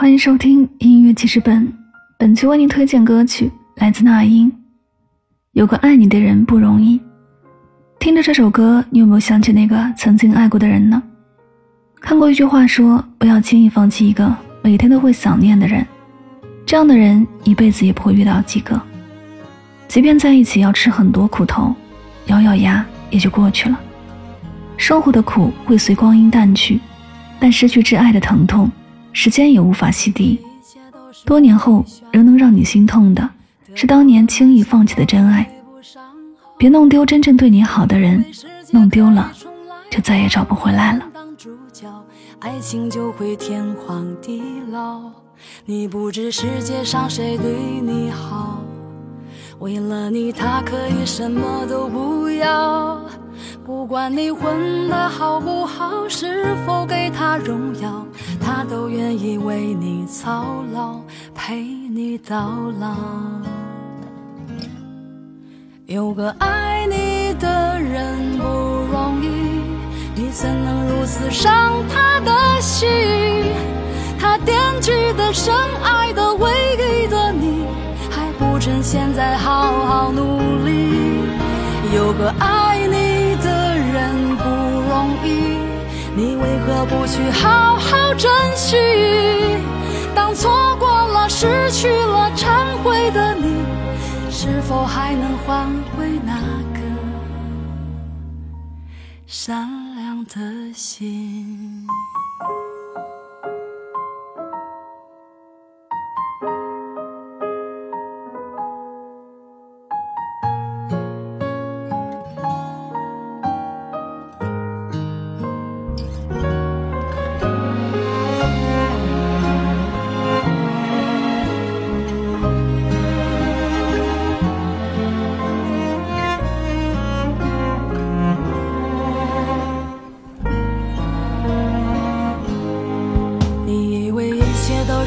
欢迎收听音乐记事本，本期为您推荐歌曲来自那英。有个爱你的人不容易。听着这首歌，你有没有想起那个曾经爱过的人呢？看过一句话说，不要轻易放弃一个每天都会想念的人，这样的人一辈子也不会遇到几个。即便在一起要吃很多苦头，咬咬牙也就过去了。生活的苦会随光阴淡去，但失去挚爱的疼痛。时间也无法洗涤，多年后仍能让你心痛的，是当年轻易放弃的真爱。别弄丢真正对你好的人，弄丢了，就再也找不回来了。当主角爱情就会天荒地老，你不知世界上谁对你好，为了你他可以什么都不要。不管你混的好不好，是否给他荣耀，他都愿意为你操劳，陪你到老。有个爱你的人不容易，你怎能如此伤他的心？他惦记的、深爱的、唯一的你，还不趁现在好好努力。有个爱你。你为何不去好好珍惜？当错过了、失去了、忏悔的你，是否还能换回那颗 善良的心？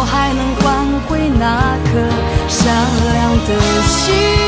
我还能换回那颗善良的心？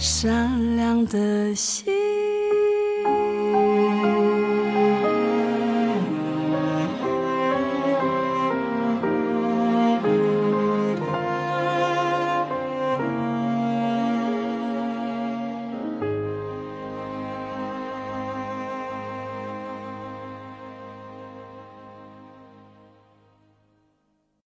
善良的心。